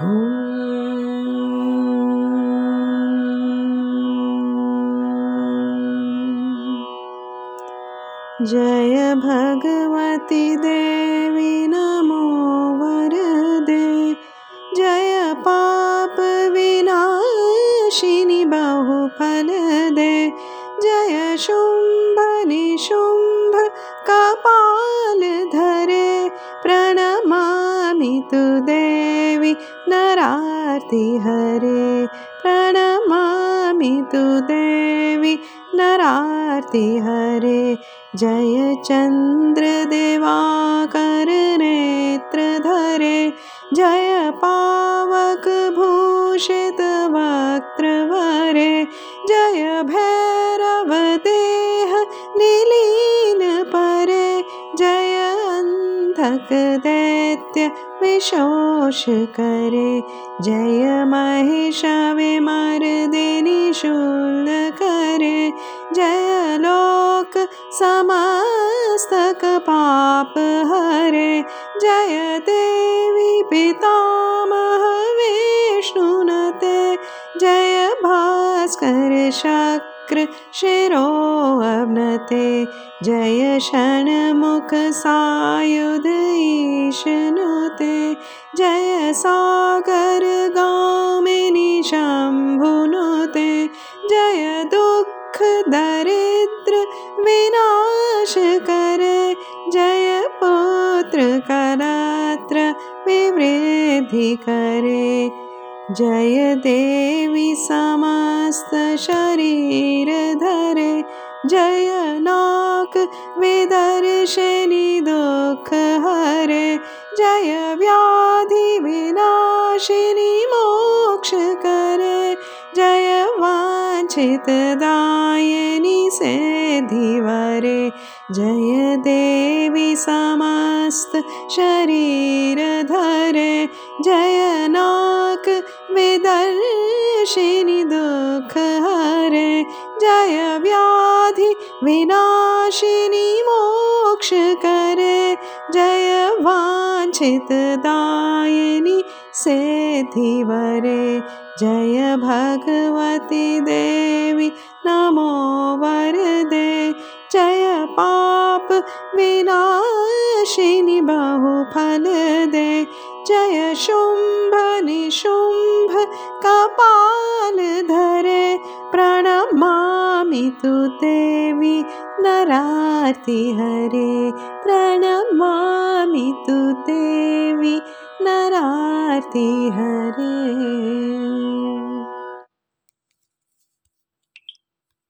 जय भगवती देवी नमो वरदे। जय पाप विनाशिनि बहुफल दे जय शुम्भ निशुम्भ कपाल धरे प्रणमामि तु देवी नरार्ति हरे, प्रणमामि तु देवी। नरार्ति हरे, जय चन्द्रदेवाकर नेत्र धरे। जय पावक भूषित वक्त्रवरे जय भैरव दैत्य विशोष करे। जय महिष विमर्दिनि शूल करे। जय लोक समस्तक पाप हरे। जय देवी पितामह विष्णुनते जय भास्कर शक्र शिरो अवनते जय षण्मुख सायुध ईशनुते। जय सागर गामिनि शम्भुनुते। जय दुःख दरिद्र विनाश करे। जय पुत्र करत्र विवृद्धि करे। जय देवी समस्त शरीर धरे जय नाक विदर्शनि दुःख हरे जय व्याधि विनाशिनि मोक्ष करे जय वाञ्छितदायिनि सेधिवरे जय देवी समस्त शरीर धरे जय विदर्शिनि दुःख हरे जय व्याधि विनाशिनि मोक्ष करे जय वाञ्छितदायिनि सेधिवरे जय भगवती देवी नमो वरदे जय पाप विनाशिनि बहुफल दे जय शुम्भ निशुम्भ कपाल धरे प्रणमामि तु देवी नरार्ति हरे प्रणमामि तु देवी नरार्ति हरे